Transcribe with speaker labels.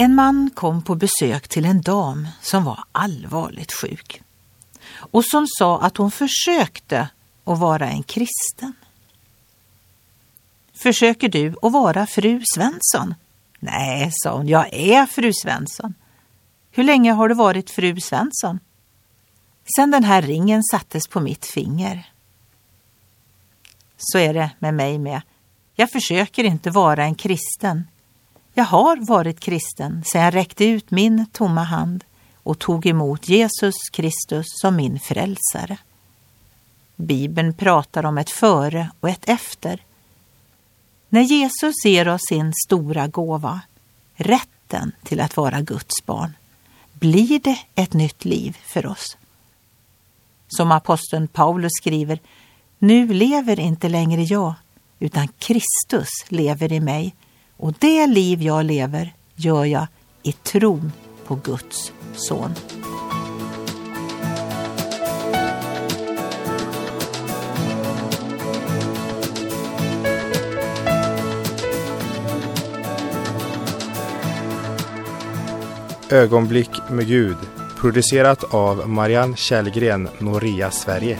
Speaker 1: En man kom på besök till en dam som var allvarligt sjuk och som sa att hon försökte att vara en kristen. Försöker du att vara fru Svensson? Nej, sa hon, jag är fru Svensson. Hur länge har du varit fru Svensson? Sen den här ringen sattes på mitt finger. Så är det med mig med. Jag försöker inte vara en kristen. Jag har varit kristen sedan jag räckte ut min tomma hand och tog emot Jesus Kristus som min frälsare. Bibeln pratar om ett före och ett efter. När Jesus ger oss sin stora gåva, rätten till att vara Guds barn, blir det ett nytt liv för oss. Som aposteln Paulus skriver, nu lever inte längre jag, utan Kristus lever i mig och det liv jag lever gör jag i tron på Guds son.
Speaker 2: Ögonblick med Gud producerat av Marianne Källgren, Noria Sverige.